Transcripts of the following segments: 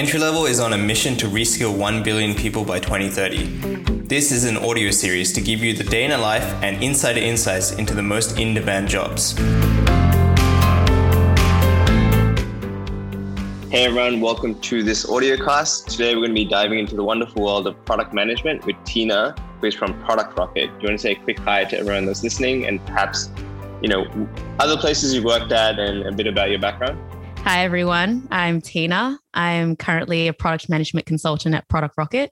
EntryLevel is on a mission to reskill 1 billion people by 2030. This is an audio series to give you the day in a life and insider insights into the most in demand jobs. Hey everyone, welcome to this audio class. Today we're going to be diving into the wonderful world of product management with Tina, who is from Product Rocket. Do you want to say a quick hi to everyone that's listening and perhaps, you know, other places you've worked at and a bit about your background? Hi everyone, I'm Tina. I'm currently a product management consultant at Product Rocket.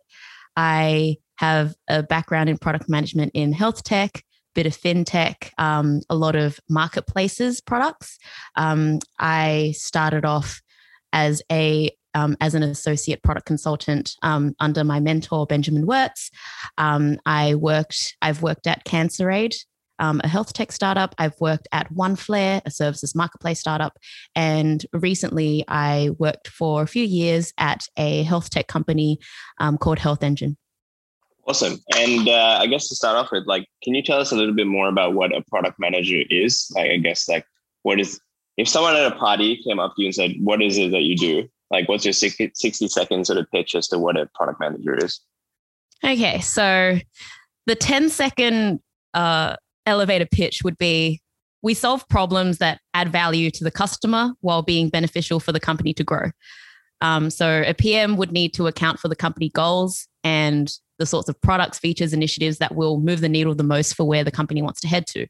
I have a background in product management in health tech, bit of fintech, um, a lot of marketplaces products. Um, I started off as a um, as an associate product consultant um, under my mentor Benjamin Wirtz. Um, I worked. I've worked at CancerAid, um, a health tech startup. I've worked at OneFlare, a services marketplace startup, and recently I worked for a few years at a health tech company um, called HealthEngine. Awesome. And uh, I guess to start off with, like, can you tell us a little bit more about what a product manager is? Like, I guess, like, what is if someone at a party came up to you and said, What is it that you do? Like, what's your 60, 60 second sort of pitch as to what a product manager is? Okay. So the 10 second uh, elevator pitch would be we solve problems that add value to the customer while being beneficial for the company to grow. Um, so a PM would need to account for the company goals and the sorts of products, features, initiatives that will move the needle the most for where the company wants to head to.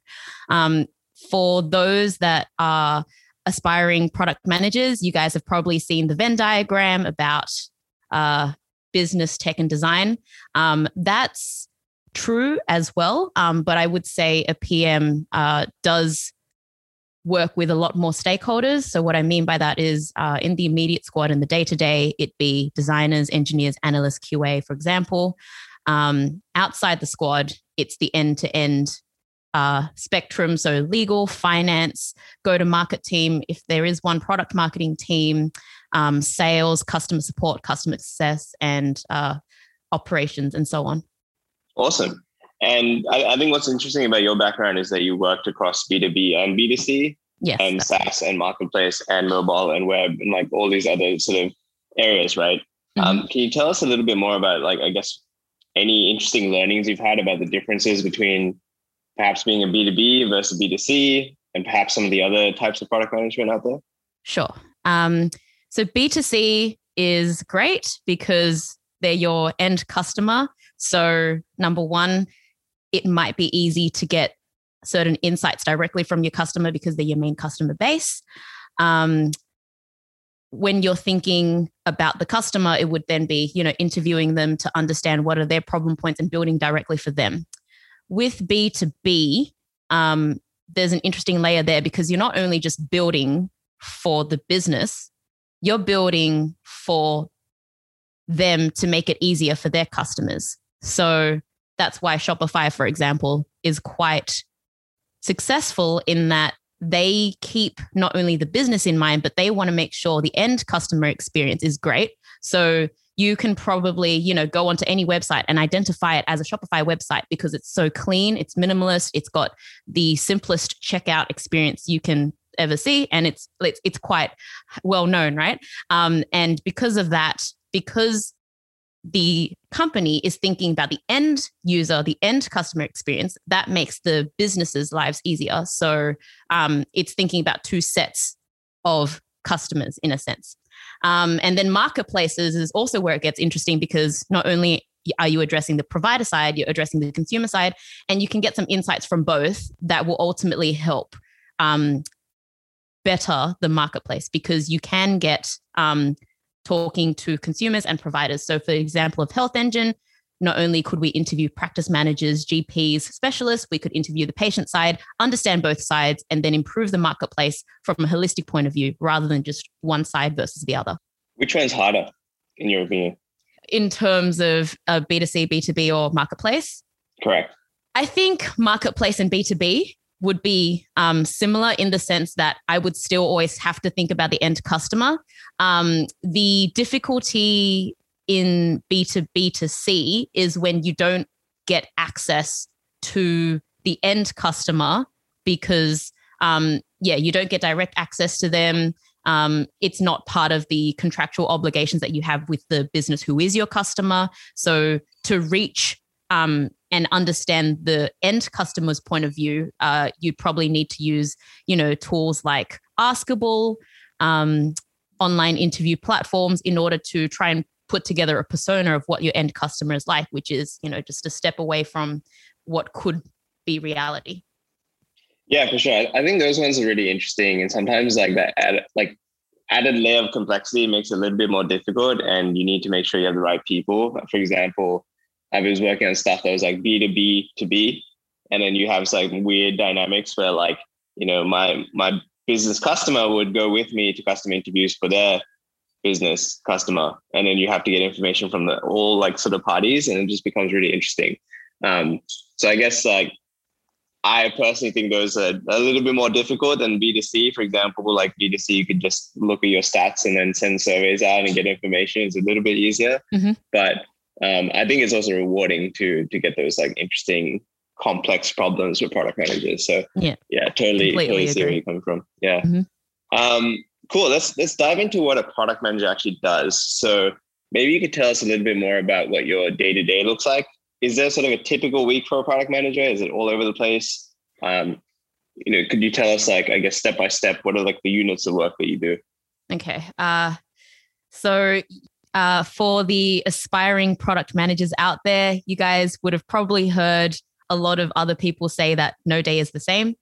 Um, for those that are aspiring product managers, you guys have probably seen the Venn diagram about uh, business, tech, and design. Um, that's true as well. Um, but I would say a PM uh, does work with a lot more stakeholders. So, what I mean by that is uh, in the immediate squad in the day to day, it be designers, engineers, analysts, QA, for example. Um, outside the squad, it's the end to end spectrum. So, legal, finance, go to market team. If there is one product marketing team, um, sales, customer support, customer success, and uh, operations, and so on. Awesome. And I, I, think what's interesting about your background is that you worked across B2B and B2C yes, and SaaS and marketplace and mobile and web and like all these other sort of areas, right? Mm-hmm. Um, can you tell us a little bit more about like, I guess, any interesting learnings you've had about the differences between perhaps being a B2B versus B2C and perhaps some of the other types of product management out there? Sure. Um, so B2C is great because they're your end customer. So, number one, it might be easy to get certain insights directly from your customer because they're your main customer base. Um, when you're thinking about the customer, it would then be, you know, interviewing them to understand what are their problem points and building directly for them. With B2B, um, there's an interesting layer there because you're not only just building for the business, you're building for them to make it easier for their customers. So that's why Shopify, for example, is quite successful in that they keep not only the business in mind, but they want to make sure the end customer experience is great. So you can probably, you know, go onto any website and identify it as a Shopify website because it's so clean, it's minimalist, it's got the simplest checkout experience you can ever see, and it's it's, it's quite well known, right? Um, and because of that, because the company is thinking about the end user, the end customer experience, that makes the businesses' lives easier. So um, it's thinking about two sets of customers in a sense. Um, and then marketplaces is also where it gets interesting because not only are you addressing the provider side, you're addressing the consumer side, and you can get some insights from both that will ultimately help um, better the marketplace because you can get um, talking to consumers and providers. So, for example, of HealthEngine, not only could we interview practice managers, GPs, specialists, we could interview the patient side, understand both sides, and then improve the marketplace from a holistic point of view rather than just one side versus the other. Which one's harder, in your opinion? In terms of uh, B2C, B2B, or marketplace? Correct. I think marketplace and B2B would be um, similar in the sense that I would still always have to think about the end customer. Um, the difficulty in B2B to C is when you don't get access to the end customer because, um, yeah, you don't get direct access to them. Um, it's not part of the contractual obligations that you have with the business who is your customer. So to reach um, and understand the end customer's point of view, uh, you probably need to use, you know, tools like Askable, um, online interview platforms in order to try and put together a persona of what your end customer is like, which is, you know, just a step away from what could be reality. Yeah, for sure. I think those ones are really interesting, and sometimes like that, like added layer of complexity makes it a little bit more difficult, and you need to make sure you have the right people. For example, I was working on stuff that was like B two B to B, and then you have like weird dynamics where like you know my my business customer would go with me to custom interviews for their business customer, and then you have to get information from the all like sort of parties, and it just becomes really interesting. Um, so I guess like I personally think those are a little bit more difficult than B2C. For example, like B2C, you could just look at your stats and then send surveys out and get information. It's a little bit easier. Mm-hmm. But um, I think it's also rewarding to to get those like interesting, complex problems with product managers. So yeah, yeah, totally, Completely totally see where you're coming from. Yeah. Mm-hmm. Um, cool. Let's let's dive into what a product manager actually does. So maybe you could tell us a little bit more about what your day to day looks like is there sort of a typical week for a product manager? Is it all over the place? Um, you know, could you tell us like, I guess, step by step, what are like the units of work that you do? Okay. Uh, so uh, for the aspiring product managers out there, you guys would have probably heard a lot of other people say that no day is the same.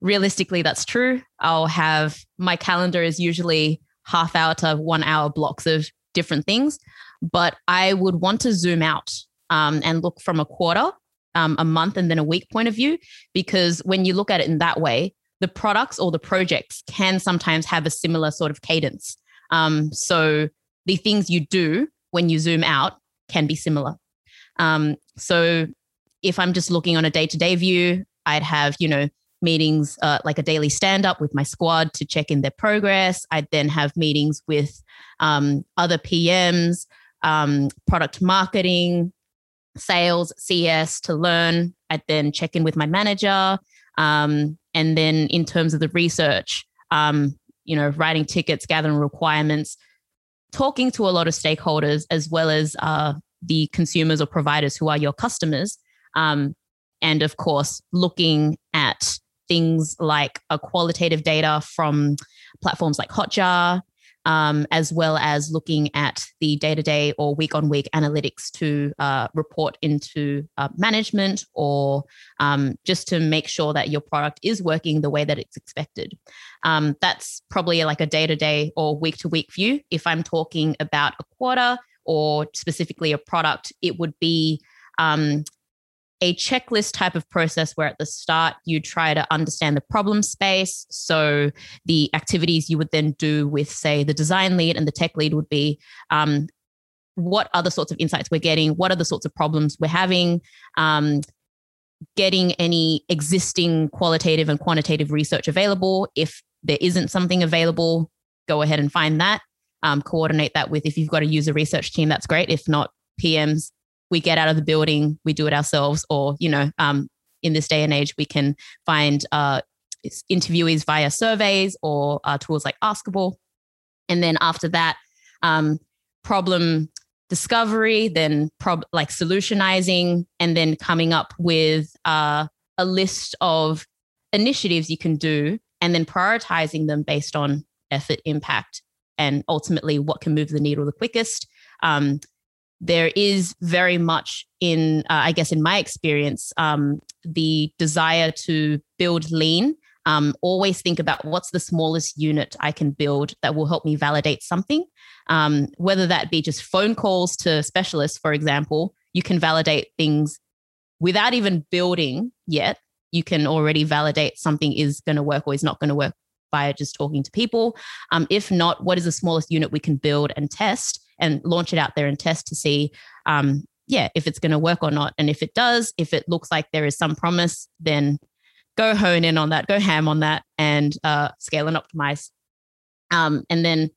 Realistically, that's true. I'll have my calendar is usually half hour to one hour blocks of different things, but I would want to zoom out um, and look from a quarter, um, a month, and then a week point of view. Because when you look at it in that way, the products or the projects can sometimes have a similar sort of cadence. Um, so the things you do when you zoom out can be similar. Um, so if I'm just looking on a day to day view, I'd have, you know, meetings uh, like a daily stand up with my squad to check in their progress. I'd then have meetings with um, other PMs, um, product marketing, sales, CS to learn. I'd then check in with my manager. Um, and then in terms of the research, um, you know, writing tickets, gathering requirements, talking to a lot of stakeholders as well as uh, the consumers or providers who are your customers. Um, and of course, looking at things like a qualitative data from platforms like Hotjar, um, as well as looking at the day to day or week on week analytics to uh, report into uh, management or um, just to make sure that your product is working the way that it's expected. Um, that's probably like a day to day or week to week view. If I'm talking about a quarter or specifically a product, it would be um, a checklist type of process where at the start you try to understand the problem space. So the activities you would then do with, say, the design lead and the tech lead would be um, what the sorts of insights we're getting, what are the sorts of problems we're having, um, getting any existing qualitative and quantitative research available. If there isn't something available, go ahead and find that. Um, coordinate that with if you've got a user research team, that's great. If not, PMs we get out of the building, we do it ourselves, or, you know, um, in this day and age, we can find uh, interviewees via surveys or uh, tools like Askable. And then after that, um, problem discovery, then prob- like solutionizing, and then coming up with uh, a list of initiatives you can do, and then prioritizing them based on effort, impact, and ultimately what can move the needle the quickest. Um, there is very much in, uh, I guess, in my experience, um, the desire to build lean. Um, always think about what's the smallest unit I can build that will help me validate something. Um, whether that be just phone calls to specialists, for example, you can validate things without even building yet. You can already validate something is going to work or is not going to work by just talking to people. Um, if not, what is the smallest unit we can build and test? And launch it out there and test to see um, yeah if it's going to work or not and if it does if it looks like there is some promise then go hone in on that go ham on that and uh, scale and optimize um, and then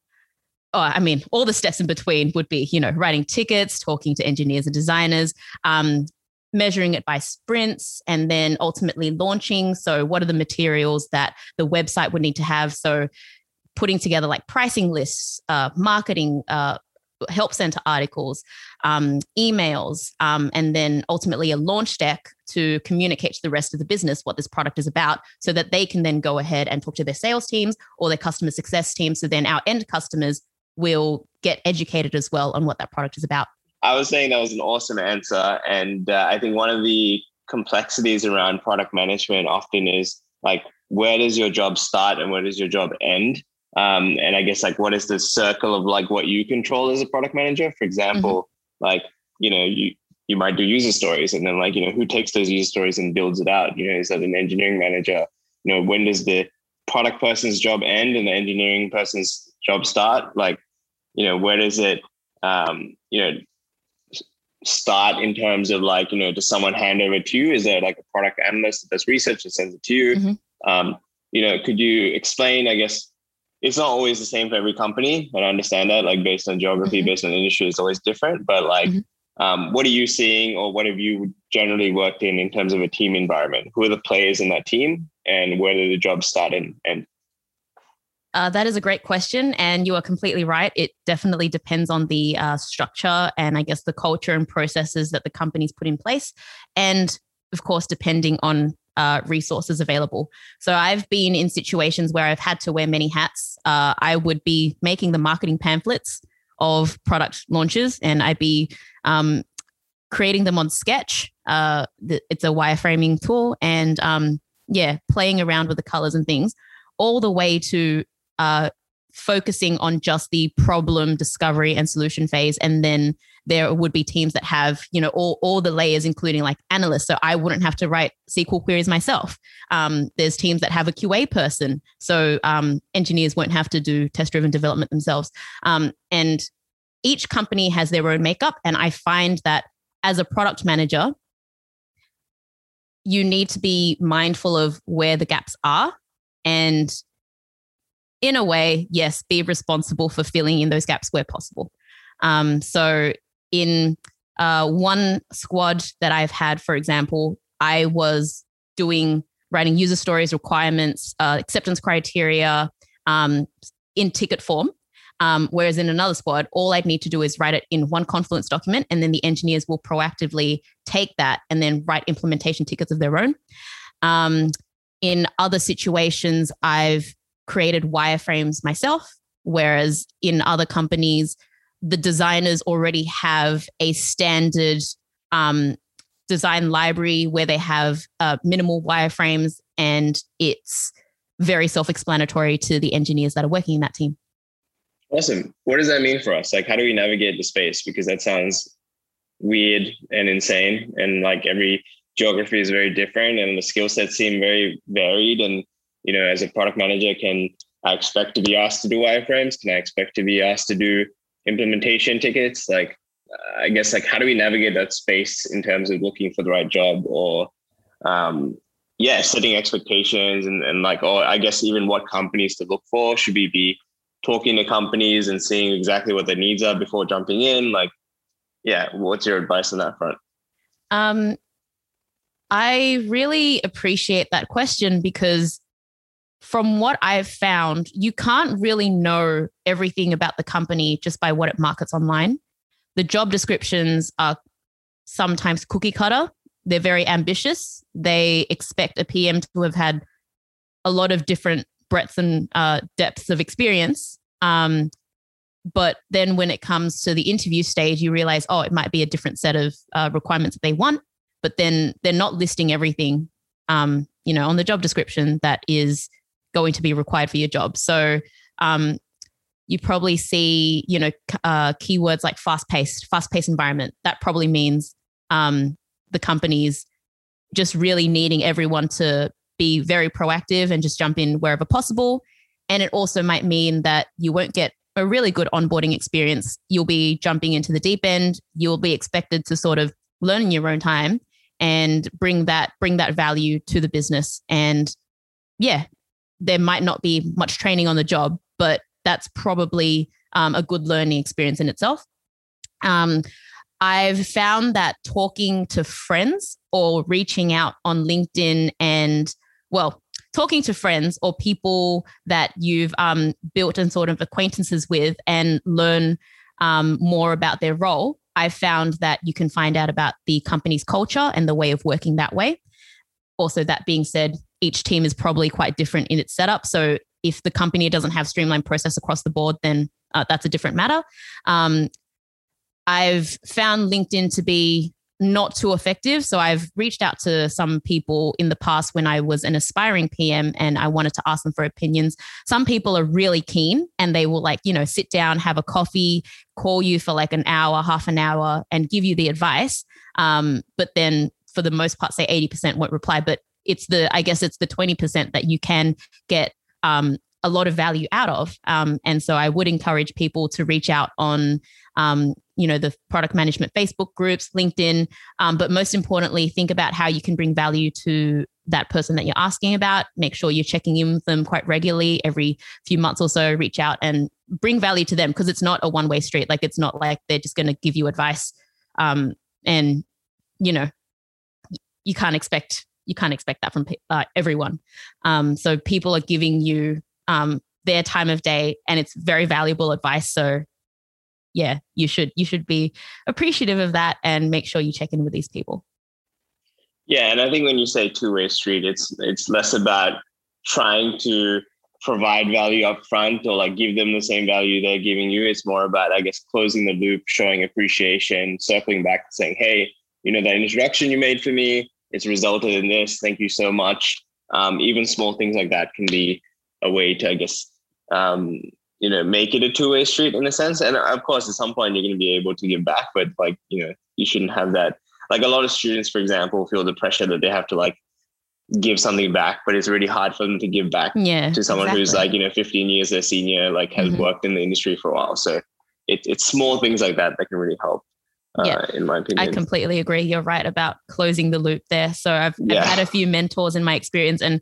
oh, I mean, all the steps in between would be, you know, writing tickets, talking to engineers and designers, um, measuring it by sprints, and then ultimately launching. So, what are the materials that the website would need to have? So, putting together like pricing lists, uh, marketing, uh, help center articles, um, emails, um, and then ultimately a launch deck to communicate to the rest of the business what this product is about so that they can then go ahead and talk to their sales teams or their customer success teams. So then our end customers will get educated as well on what that product is about. I was saying that was an awesome answer. And uh, I think one of the complexities around product management often is like, where does your job start and where does your job end? Um, and I guess like what is the circle of like what you control as a product manager? For example, mm-hmm. like you know you you might do user stories, and then like you know who takes those user stories and builds it out? You know, is that an engineering manager? You know, when does the product person's job end and the engineering person's job start? Like, you know, where does it um, you know start in terms of like you know does someone hand over to you? Is there like a product analyst that does research and sends it to you? Mm-hmm. Um, you know, could you explain? I guess it's not always the same for every company, and I understand that. Like based on geography, mm-hmm. based on industry, it's always different. But like, mm-hmm. um, what are you seeing, or what have you generally worked in in terms of a team environment? Who are the players in that team, and where do the jobs start and end? Uh, that is a great question, and you are completely right. It definitely depends on the uh, structure and I guess the culture and processes that the companies put in place, and of course, depending on uh, resources available. So I've been in situations where I've had to wear many hats. Uh, I would be making the marketing pamphlets of product launches, and I'd be um, creating them on Sketch. Uh, it's a wireframing tool, and um, yeah, playing around with the colors and things, all the way to uh, focusing on just the problem discovery and solution phase. And then there would be teams that have you know all, all the layers including like analysts. So i wouldn't have to write sql queries myself. Um, there's teams that have a qa person. So um, engineers won't have to do test driven development themselves. Um, and each company has their own makeup. And i find that as a product manager you need to be mindful of where the gaps are and in a way, yes, be responsible for filling in those gaps where possible. Um, so, in uh, one squad that I've had, for example, I was doing writing user stories, requirements, uh, acceptance criteria um, in ticket form. Um, whereas in another squad, all I'd need to do is write it in one Confluence document, and then the engineers will proactively take that and then write implementation tickets of their own. Um, in other situations, I've created wireframes myself, whereas in other companies, the designers already have a standard um, design library where they have uh, minimal wireframes and it's very self-explanatory to the engineers that are working in that team. Awesome. What does that mean for us? Like, how do we navigate the space? Because that sounds weird and insane, and like every geography is very different, and the skill sets seem very varied. And you know, as a product manager, can I expect to be asked to do wireframes? Can I expect to be asked to do implementation tickets? Like, I guess, like, how do we navigate that space in terms of looking for the right job or, um, yeah, setting expectations and, and like, or I guess even what companies to look for? Should we be talking to companies and seeing exactly what their needs are before jumping in? Like, yeah, what's your advice on that front? Um, I really appreciate that question because from what I've found, you can't really know everything about the company just by what it markets online. The job descriptions are sometimes cookie cutter. They're very ambitious. They expect a PM to have had a lot of different breadths and uh, depths of experience. Um, but then when it comes to the interview stage, you realize, oh, it might be a different set of uh, requirements that they want. But then they're not listing everything, um, you know, on the job description that is going to be required for your job. So um, you probably see, you know, uh, keywords like fast paced, fast paced environment. That probably means um, the companies just really needing everyone to be very proactive and just jump in wherever possible. And it also might mean that you won't get a really good onboarding experience. You'll be jumping into the deep end. You'll be expected to sort of learn in your own time and bring that bring that value to the business. And yeah, there might not be much training on the job, but that's probably um, a good learning experience in itself. Um, I've found that talking to friends or reaching out on LinkedIn and, well, talking to friends or people that you've um, built and sort of acquaintances with and learn um, more about their role, I've found that you can find out about the company's culture and the way of working that way. Also, that being said, each team is probably quite different in its setup. So if the company doesn't have streamlined process across the board, then uh, that's a different matter. Um, I've found LinkedIn to be not too effective. So I've reached out to some people in the past when I was an aspiring PM and I wanted to ask them for opinions. Some people are really keen and they will like, you know, sit down, have a coffee, call you for like an hour, half an hour and give you the advice. Um, but then for the most part, say 80% won't reply. But it's the, I guess it's the 20% that you can get um, a lot of value out of. Um, and so I would encourage people to reach out on um, you know the product management facebook groups linkedin um, but most importantly think about how you can bring value to that person that you're asking about make sure you're checking in with them quite regularly every few months or so reach out and bring value to them because it's not a one way street like it's not like they're just going to give you advice um, and you know you can't expect you can't expect that from uh, everyone um, so people are giving you um, their time of day and it's very valuable advice so yeah, you should you should be appreciative of that and make sure you check in with these people. Yeah, and I think when you say two-way street, it's it's less about trying to provide value up front or like give them the same value they're giving you. It's more about, I guess, closing the loop, showing appreciation, circling back saying, hey, you know, that introduction you made for me, it's resulted in this. Thank you so much. Um, even small things like that can be a way to, I guess, um, you know make it a two-way street in a sense and of course at some point you're going to be able to give back but like you know you shouldn't have that like a lot of students for example feel the pressure that they have to like give something back but it's really hard for them to give back yeah, to someone exactly. who's like you know 15 years their senior like has mm-hmm. worked in the industry for a while so it, it's small things like that that can really help uh, yeah, in my opinion. I completely agree. You're right about closing the loop there. So I've, yeah. I've had a few mentors in my experience, and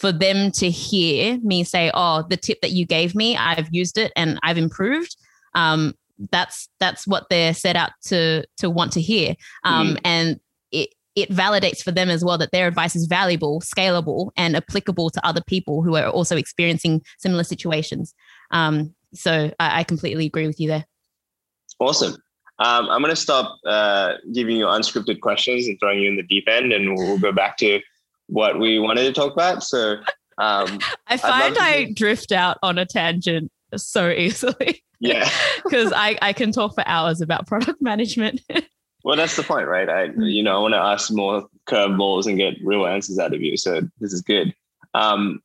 for them to hear me say, "Oh, the tip that you gave me, I've used it and I've improved." Um, that's that's what they're set out to to want to hear, um, mm. and it it validates for them as well that their advice is valuable, scalable, and applicable to other people who are also experiencing similar situations. Um, so I, I completely agree with you there. Awesome. Um, I'm going to stop uh, giving you unscripted questions and throwing you in the deep end, and we'll go back to what we wanted to talk about. So um, I find I drift out on a tangent so easily. Yeah. Because I, I can talk for hours about product management. well, that's the point, right? I you know I want to ask more curveballs and get real answers out of you. So this is good. Um,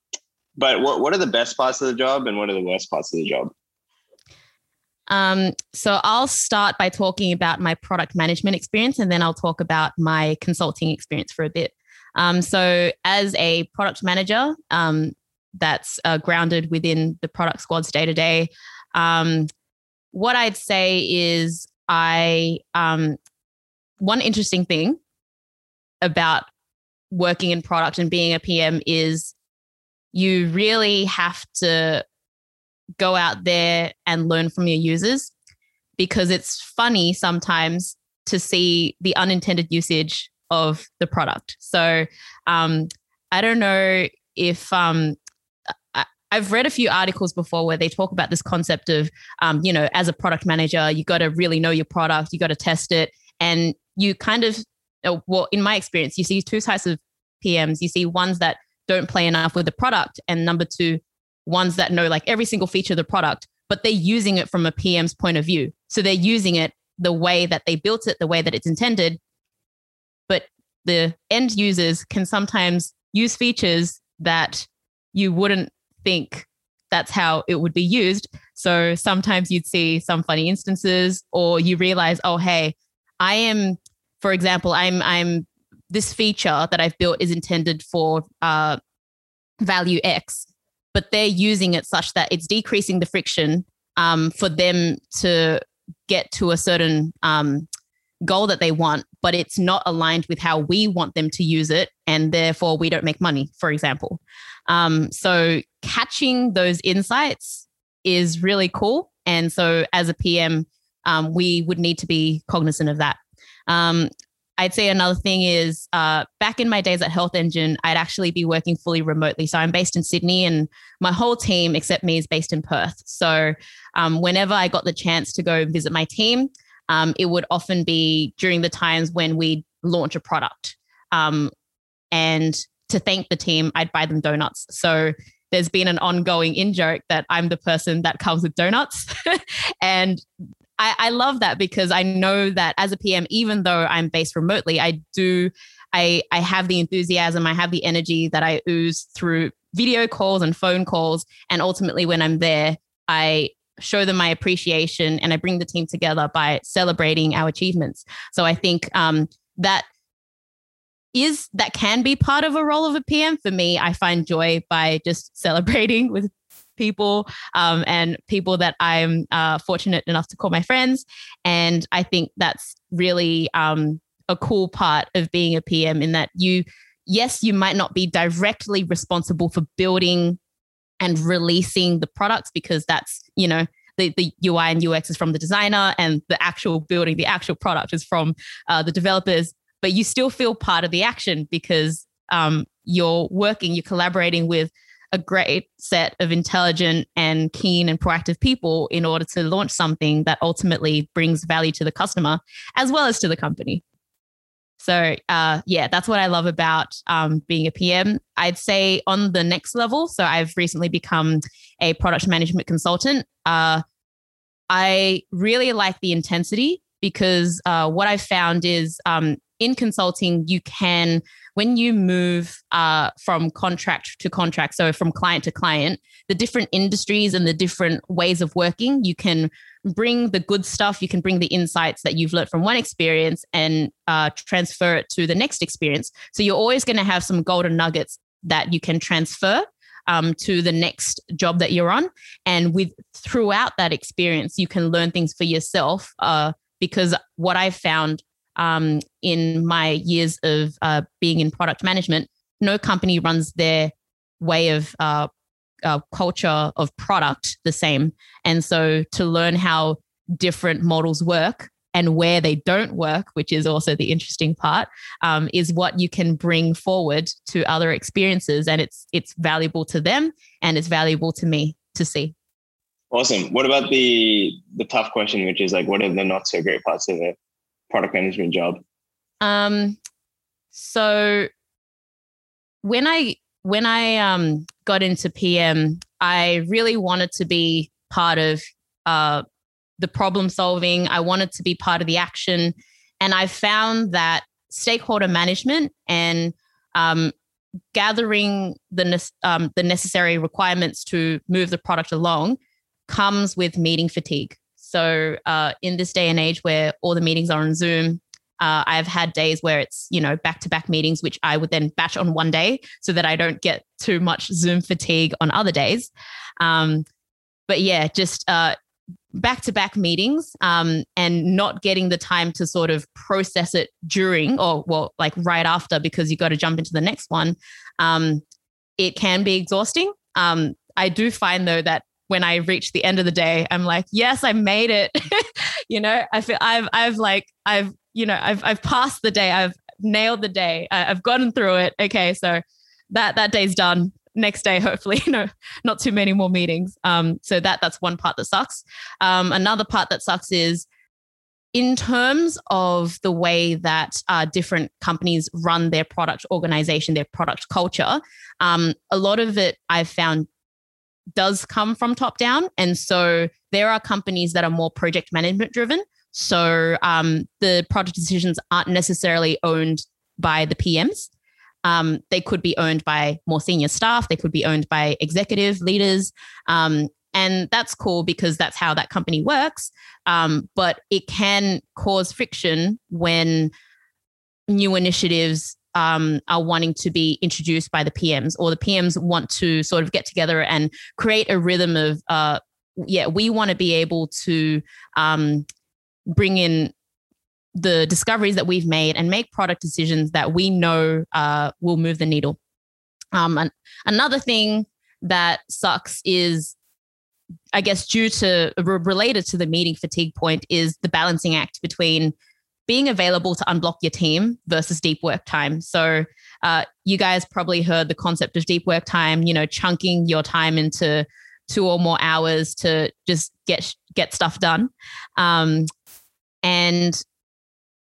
but what what are the best parts of the job and what are the worst parts of the job? Um, so I'll start by talking about my product management experience and then I'll talk about my consulting experience for a bit. Um, so, as a product manager um, that's uh, grounded within the product squad's day to day, what I'd say is I um, one interesting thing about working in product and being a PM is you really have to go out there and learn from your users because it's funny sometimes to see the unintended usage of the product. So um, I don't know if um, I, have read a few articles before where they talk about this concept of, um, you know, as a product manager, you got to really know your product, you got to test it, and you kind of, uh, well, in my experience, you see two types of PMs. You see ones that don't play enough with the product, and number two, ones that know like every single feature of the product, but they're using it from a PM's point of view. So they're using it the way that they built it, the way that it's intended, but the end users can sometimes use features that you wouldn't think that's how it would be used. So sometimes you'd see some funny instances, or you realize, oh, hey, I am, for example, I'm I'm this feature that I've built is intended for uh, value X, but they're using it such that it's decreasing the friction um, for them to get to a certain um, goal that they want, but it's not aligned with how we want them to use it. And therefore, we don't make money, for example. Um, so, catching those insights is really cool. And so, as a PM, um, we would need to be cognizant of that. Um, I'd say another thing is uh, back in my days at HealthEngine, I'd actually be working fully remotely. So I'm based in Sydney, and my whole team, except me, is based in Perth. So um, whenever I got the chance to go visit my team, um, it would often be during the times when we launch a product. Um, and to thank the team, I'd buy them donuts. So there's been an ongoing in joke that I'm the person that comes with donuts. and I, I love that because I know that as a PM, even though I'm based remotely, I do I I have the enthusiasm, I have the energy that I ooze through video calls and phone calls. And ultimately when I'm there, I show them my appreciation and I bring the team together by celebrating our achievements. So I think um, that is that can be part of a role of a PM. For me, I find joy by just celebrating with people um, and people that I'm uh, fortunate enough to call my friends. And I think that's really um, a cool part of being a PM in that you, yes, you might not be directly responsible for building and releasing the products because that's, you know, the, the UI and UX is from the designer and the actual building, the actual product is from uh, the developers but you still feel part of the action because um, you're working, you're collaborating with a great set of intelligent and keen and proactive people in order to launch something that ultimately brings value to the customer as well as to the company. So, uh, yeah, that's what I love about um, being a PM. I'd say on the next level, so I've recently become a product management consultant. Uh, I really like the intensity because uh, what I've found is um, in consulting, you can, when you move uh, from contract to contract, so from client to client, the different industries and the different ways of working, you can bring the good stuff, you can bring the insights that you've learned from one experience and uh, transfer it to the next experience. So you're always going to have some golden nuggets that you can transfer um, to the next job that you're on. And with throughout that experience, you can learn things for yourself. Uh, because what I've found um, in my years of uh, being in product management, no company runs their way of uh, uh, culture of product the same. And so to learn how different models work and where they don't work, which is also the interesting part, um, is what you can bring forward to other experiences, and it's it's valuable to them and it's valuable to me to see. Awesome. What about the the tough question, which is like, what are the not so great parts of it? Product management job? Um, so when I when I um got into PM, I really wanted to be part of uh, the problem solving. I wanted to be part of the action, and I found that stakeholder management and um, gathering the ne- um, the necessary requirements to move the product along comes with meeting fatigue. So uh, in this day and age where all the meetings are on Zoom, uh, I've had days where it's you know back to back meetings, which I would then batch on one day so that I don't get too much Zoom fatigue on other days. Um, but yeah, just back to back meetings um, and not getting the time to sort of process it during or well like right after because you got to jump into the next one. Um, it can be exhausting. Um, I do find though that when I reach the end of the day, I'm like, yes, I made it. you know, I feel I've I've like I've you know I've I've passed the day. I've nailed the day. I've gotten through it. Okay, so that that day's done. Next day, hopefully, you know, not too many more meetings. Um, so that that's one part that sucks. Um, another part that sucks is in terms of the way that uh, different companies run their product organization, their product culture, um, a lot of it I've found does come from top down. And so there are companies that are more project management driven. So um, the project decisions aren't necessarily owned by the PMs. Um, they could be owned by more senior staff, they could be owned by executive leaders. Um, and that's cool because that's how that company works. Um, but it can cause friction when new initiatives um, are wanting to be introduced by the PMs, or the PMs want to sort of get together and create a rhythm of, uh, yeah, we want to be able to um, bring in the discoveries that we've made and make product decisions that we know uh, will move the needle. Um, and another thing that sucks is I guess due to related to the meeting fatigue point is the balancing act between being available to unblock your team versus deep work time. So uh, you guys probably heard the concept of deep work time. You know, chunking your time into two or more hours to just get get stuff done. Um, and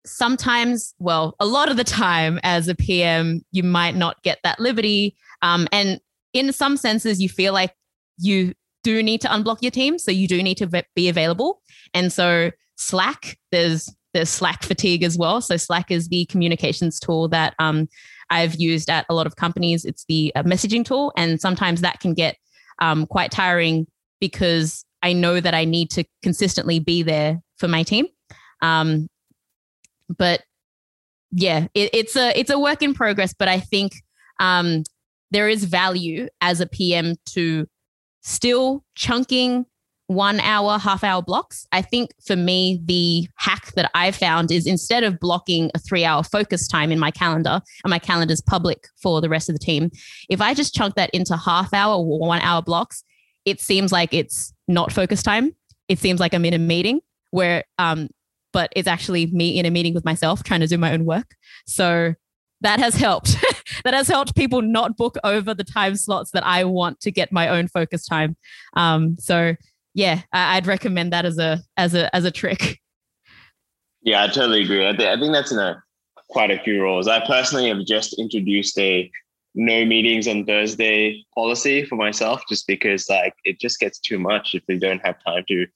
sometimes, well, a lot of the time as a PM, you might not get that liberty. Um, and in some senses, you feel like you do need to unblock your team. So you do need to be available. And so Slack, there's there's Slack fatigue as well. So Slack is the communications tool that um, I've used at a lot of companies. It's the uh, messaging tool, and sometimes that can get um, quite tiring because I know that I need to consistently be there for my team. Um, but yeah, it, it's a it's a work in progress. But I think um, there is value as a PM to still chunking one hour, half hour blocks. I think for me, the hack that I found is instead of blocking a three hour focus time in my calendar, and my calendar is public for the rest of the team, if I just chunk that into half hour or one hour blocks, it seems like it's not focus time. It seems like I'm in a meeting where, um, but it's actually me in a meeting with myself trying to do my own work. So that has helped. that has helped people not book over the time slots that I want to get my own focus time. Um, so yeah, I'd recommend that as a as a as a trick. Yeah, I totally agree. I, th- I think that's in a quite a few roles. I personally have just introduced a no meetings on Thursday policy for myself, just because like it just gets too much if they don't have time to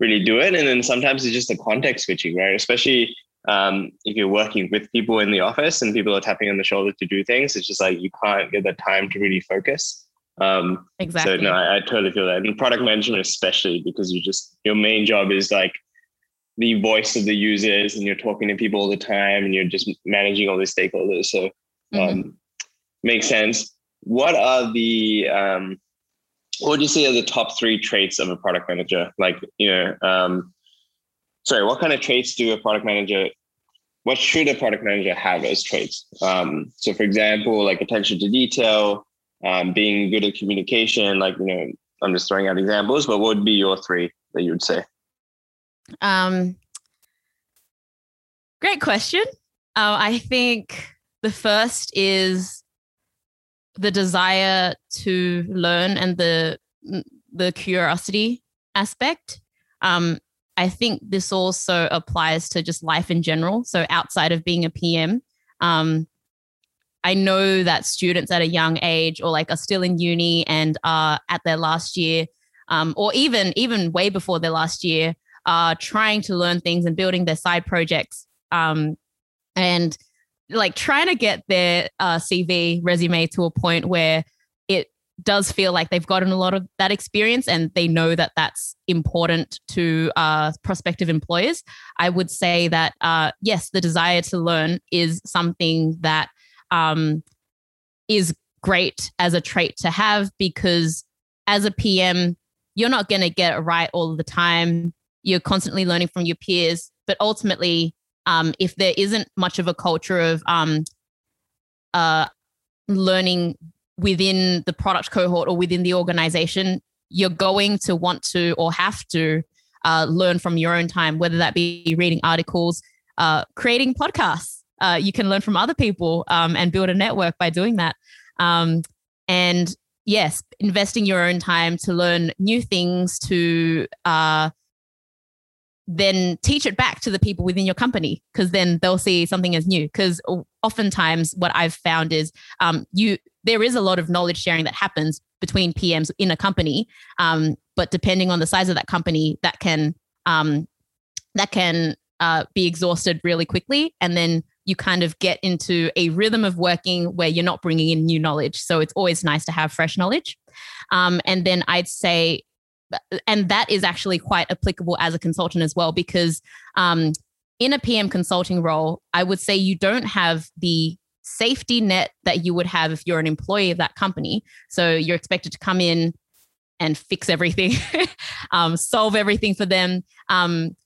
really do it. And then sometimes it's just the context switching, right? Especially um, if you're working with people in the office and people are tapping on the shoulder to do things, it's just like you can't get the time to really focus. Um, exactly. So no, I, I totally feel that. And product management, especially because you just your main job is like the voice of the users, and you're talking to people all the time, and you're just managing all the stakeholders. So um, mm-hmm. makes sense. What are the um, what would you say are the top three traits of a product manager? Like you know, um, sorry, what kind of traits do a product manager? What should a product manager have as traits? Um, so, for example, like attention to detail, um, being good at communication, like, you know, I'm just throwing out examples, but what would be your three that you would say? Um, great question. Uh, I think the first is the desire to learn and the the curiosity aspect. Um, I think this also applies to just life in general. So outside of being a PM, um, I know that students at a young age or like are still in uni and are at their last year, um, or even even way before their last year, are trying to learn things and building their side projects, um, and like trying to get their uh, CV resume to a point where it does feel like they've gotten a lot of that experience and they know that that's important to uh, prospective employers. I would say that uh, yes, the desire to learn is something that um, is great as a trait to have because as a PM, you're not going to get it right all the time. You're constantly learning from your peers, but ultimately, um, if there isn't much of a culture of um, uh, learning within the product cohort or within the organization, you're going to want to or have to uh, learn from your own time, whether that be reading articles, uh, creating podcasts, uh, you can learn from other people um, and build a network by doing that. Um, and yes, investing your own time to learn new things to uh, then teach it back to the people within your company because then they'll see something as new. Because oftentimes, what I've found is um, you there is a lot of knowledge sharing that happens between PMs in a company, um, but depending on the size of that company, that can um, that can uh, be exhausted really quickly, and then you kind of get into a rhythm of working where you're not bringing in new knowledge. So it's always nice to have fresh knowledge. Um, and then I'd say, and that is actually quite applicable as a consultant as well, because um, in a PM consulting role, I would say you don't have the safety net that you would have if you're an employee of that company. So you're expected to come in and fix everything, um, solve everything for them. Um,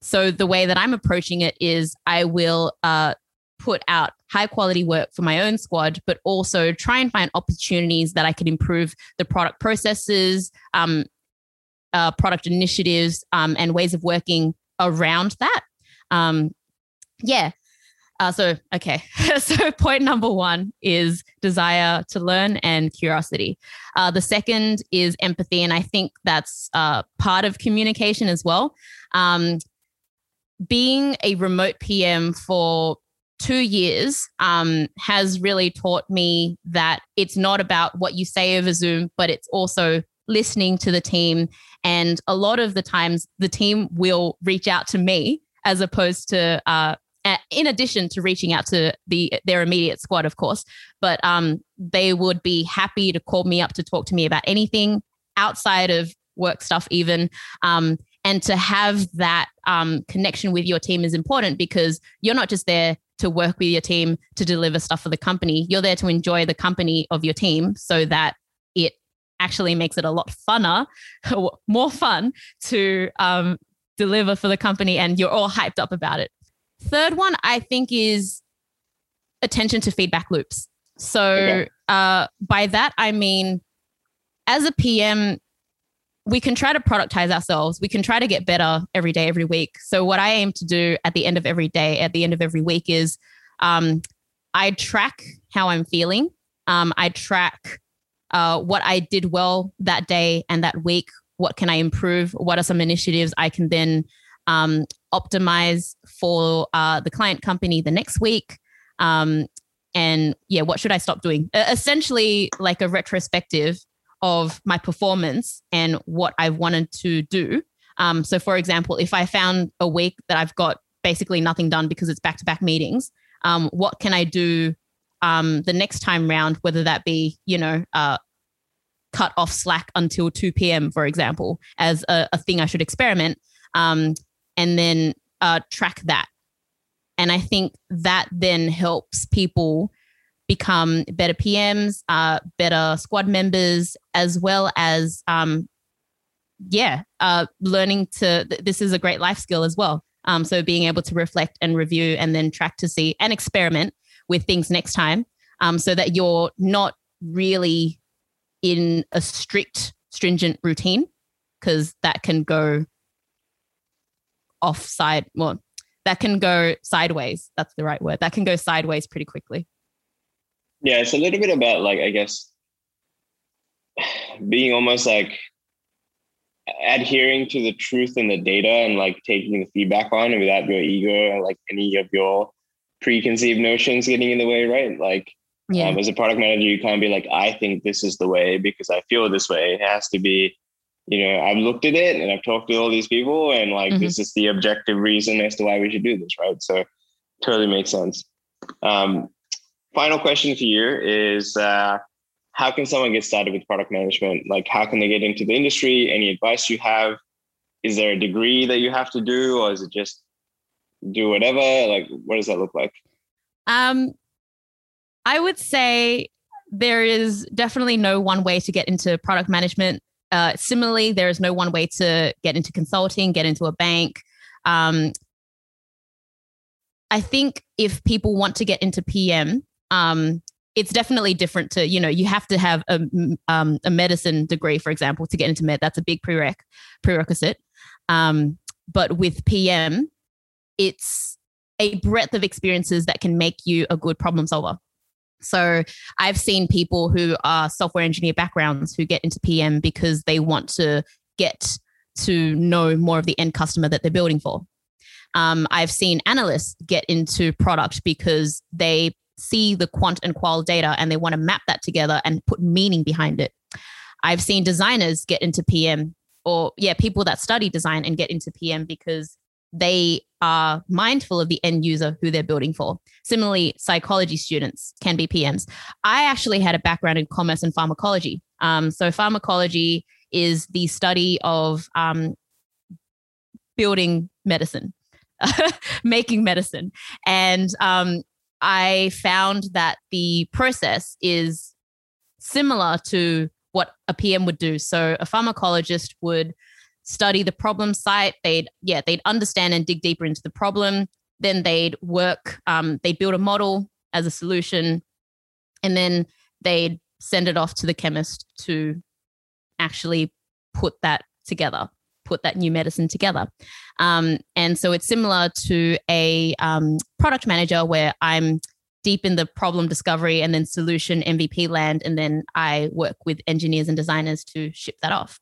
so the way that I'm approaching it is I will uh, put out high quality work for my own squad, but also try and find opportunities that I can improve the product processes, um, uh, product initiatives, um, and ways of working around that. Um, yeah. Uh, so, okay. so, point number one is desire to learn and curiosity. Uh, the second is empathy. And I think that's uh, part of communication as well. Um, being a remote PM for two years um, has really taught me that it's not about what you say over Zoom, but it's also listening to the team. And a lot of the times, the team will reach out to me as opposed to uh, in addition to reaching out to the their immediate squad, of course, but um, they would be happy to call me up to talk to me about anything outside of work stuff, even. Um, and to have that um, connection with your team is important because you're not just there to work with your team to deliver stuff for the company. You're there to enjoy the company of your team so that it actually makes it a lot funner, more fun to um, deliver for the company and you're all hyped up about it. Third one, I think, is attention to feedback loops. So okay. uh, by that, I mean, as a PM, we can try to productize ourselves. We can try to get better every day, every week. So what I aim to do at the end of every day, at the end of every week, is um, I track how I'm feeling. Um, I track uh, what I did well that day and that week. What can I improve? What are some initiatives I can then um, optimize for uh, the client company the next week. Um, and yeah, what should I stop doing? Essentially, like a retrospective of my performance and what I've wanted to do. Um, so, for example, if I found a week that I've got basically nothing done because it's back to back meetings, um, what can I do um, the next time round, whether that be, you know, uh, cut off Slack until 2 p.m., for example, as a, a thing I should experiment. Um, and then uh, track that. And I think that then helps people become better PMs, uh, better squad members, as well as, um, yeah, uh, learning to, th- this is a great life skill as well. Um, so being able to reflect and review and then track to see and experiment with things next time um, so that you're not really in a strict, stringent routine because that can go offside. Well, that can go sideways. That's the right word. That can go sideways pretty quickly. Yeah, it's a little bit about like I guess being almost like adhering to the truth and the data and like taking the feedback on and without your ego or like any of your preconceived notions getting in the way, right? Like yeah. Um, as a product manager, you can't be like, I think this is the way because I feel this way. It has to be you know, I've looked at it and I've talked to all these people and like mm-hmm. this is the objective reason as to why we should do this, right? So totally makes sense. Um, final question for you is uh, how can someone get started with product management? Like how can they get into the industry? Any advice you have? Is there a degree that you have to do or is it just do whatever? Like what does that look like? Um, I would say there is definitely no one way to get into product management. Uh, similarly, there is no one way to get into consulting, get into a bank. Um, I think if people want to get into PM, um, it's definitely different to you know you have to have a, um, a medicine degree, for example, to get into med. That's a big prereq prerequisite. Um, but with PM, it's a breadth of experiences that can make you a good problem solver. So I've seen people who are software engineer backgrounds who get into PM because they want to get to know more of the end customer that they're building for. Um, I've seen analysts get into product because they see the quant and qual data and they want to map that together and put meaning behind it. I've seen designers get into PM or, yeah, people that study design and get into PM because they are mindful of the end user who they're building for. Similarly, psychology students can be PMs. I actually had a background in commerce and pharmacology. Um, so, pharmacology is the study of um, building medicine, making medicine. And um, I found that the process is similar to what a PM would do. So, a pharmacologist would study the problem site. They'd yeah they'd understand and dig deeper into the problem. Then they'd work. Um, they'd build a model as a solution, and then they'd send it off to the chemist to actually put that together, put that new medicine together. Um, and so it's similar to a um, product manager where I'm deep in the problem discovery and then solution MVP land. And then I work with engineers and designers to ship that off.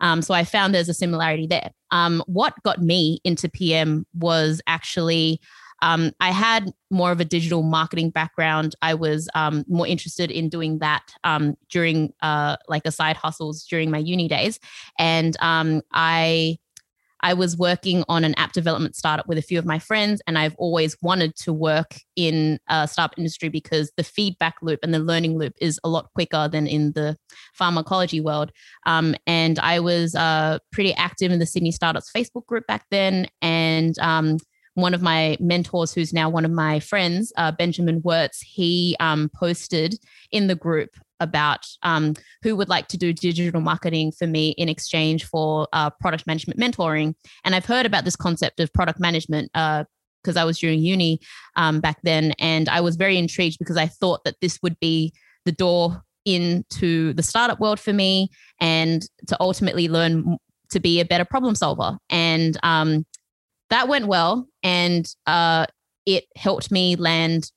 Um, so I found there's a similarity there. Um, what got me into PM was actually um, I had more of a digital marketing background. I was um, more interested in doing that um, during uh, like a side hustles during my uni days, and um, I I was working on an app development startup with a few of my friends, and I've always wanted to work in a startup industry because the feedback loop and the learning loop is a lot quicker than in the pharmacology world. Um, and I was uh, pretty active in the Sydney Startups Facebook group back then, and um, one of my mentors, who's now one of my friends, uh, Benjamin Wirtz, he um, posted in the group about um, who would like to do digital marketing for me in exchange for uh, product management mentoring. And I've heard about this concept of product management because uh, I was during uni um, back then. And I was very intrigued because I thought that this would be the door into the startup world for me and to ultimately learn to be a better problem solver. And um, that went well. And uh, it helped me land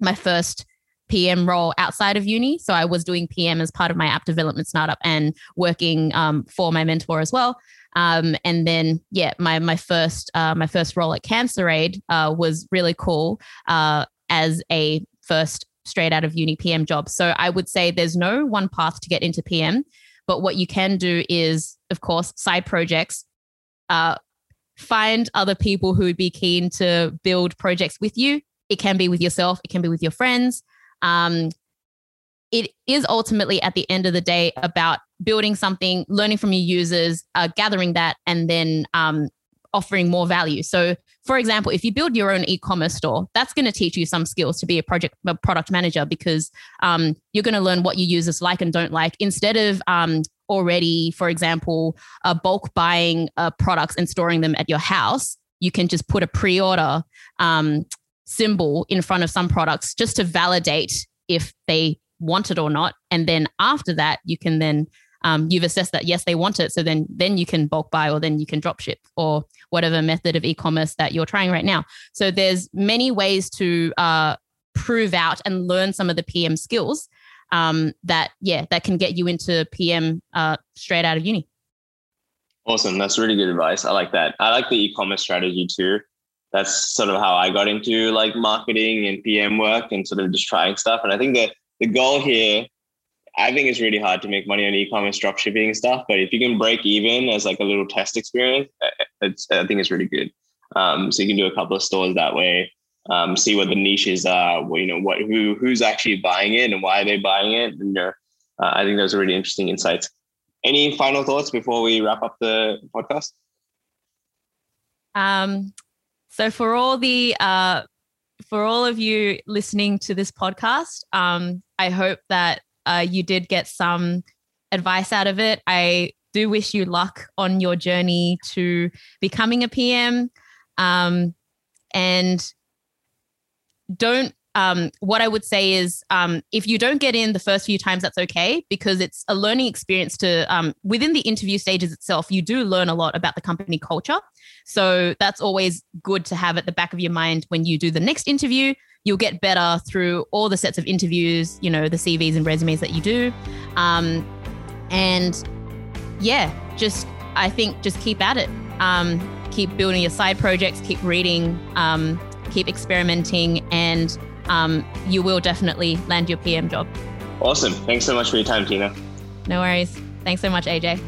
my first PM role outside of uni. So I was doing PM as part of my app development startup and working um, for my mentor as well. Um, and then, yeah, my my first uh, my first role at CancerAid uh, was really cool uh, as a first straight out of uni PM job. So I would say there's no one path to get into PM, but what you can do is, of course, side projects. Uh, find other people who would be keen to build projects with you. It can be with yourself, it can be with your friends. Um, it is ultimately at the end of the day about building something, learning from your users, uh, gathering that, and then um, offering more value. So, for example, if you build your own e-commerce store, that's going to teach you some skills to be a project a product manager because um, you're going to learn what your users like and don't like instead of um, already, for example, uh, bulk buying uh, products and storing them at your house. You can just put a pre-order um, symbol in front of some products just to validate if they want it or not. And then after that, you can then um, you've assessed that yes, they want it. So then then you can bulk buy or then you can drop ship or whatever method of e-commerce that you're trying right now. So there's many ways to uh, prove out and learn some of the PM skills um, that yeah that can get you into PM uh, straight out of uni. Awesome, that's really good advice. I like that. I like the e-commerce strategy too that's sort of how I got into like marketing and PM work and sort of just trying stuff. And I think that the goal here, I think it's really hard to make money on e-commerce dropshipping stuff, but if you can break even as like a little test experience, it's, I think it's really good. Um, so you can do a couple of stores that way, um, see what the niches are, you know, what who who's actually buying it and why are they buying it. And uh, I think those are really interesting insights. Any final thoughts before we wrap up the podcast? Um, so for all the uh, for all of you listening to this podcast, um, I hope that uh, you did get some advice out of it. I do wish you luck on your journey to becoming a PM, um, and don't um, what I would say is um, if you don't get in the first few times, that's okay because it's a learning experience to um, within the interview stages itself, you do learn a lot about the company culture. So that's always good to have at the back of your mind when you do the next interview. You'll get better through all the sets of interviews, you know, the CVs and resumes that you do. Um, and yeah, just I think just keep at it. Um, keep building your side projects, keep reading, um, keep experimenting, and um, you will definitely land your PM job. Awesome. Thanks so much for your time, Tina. No worries. Thanks so much, AJ.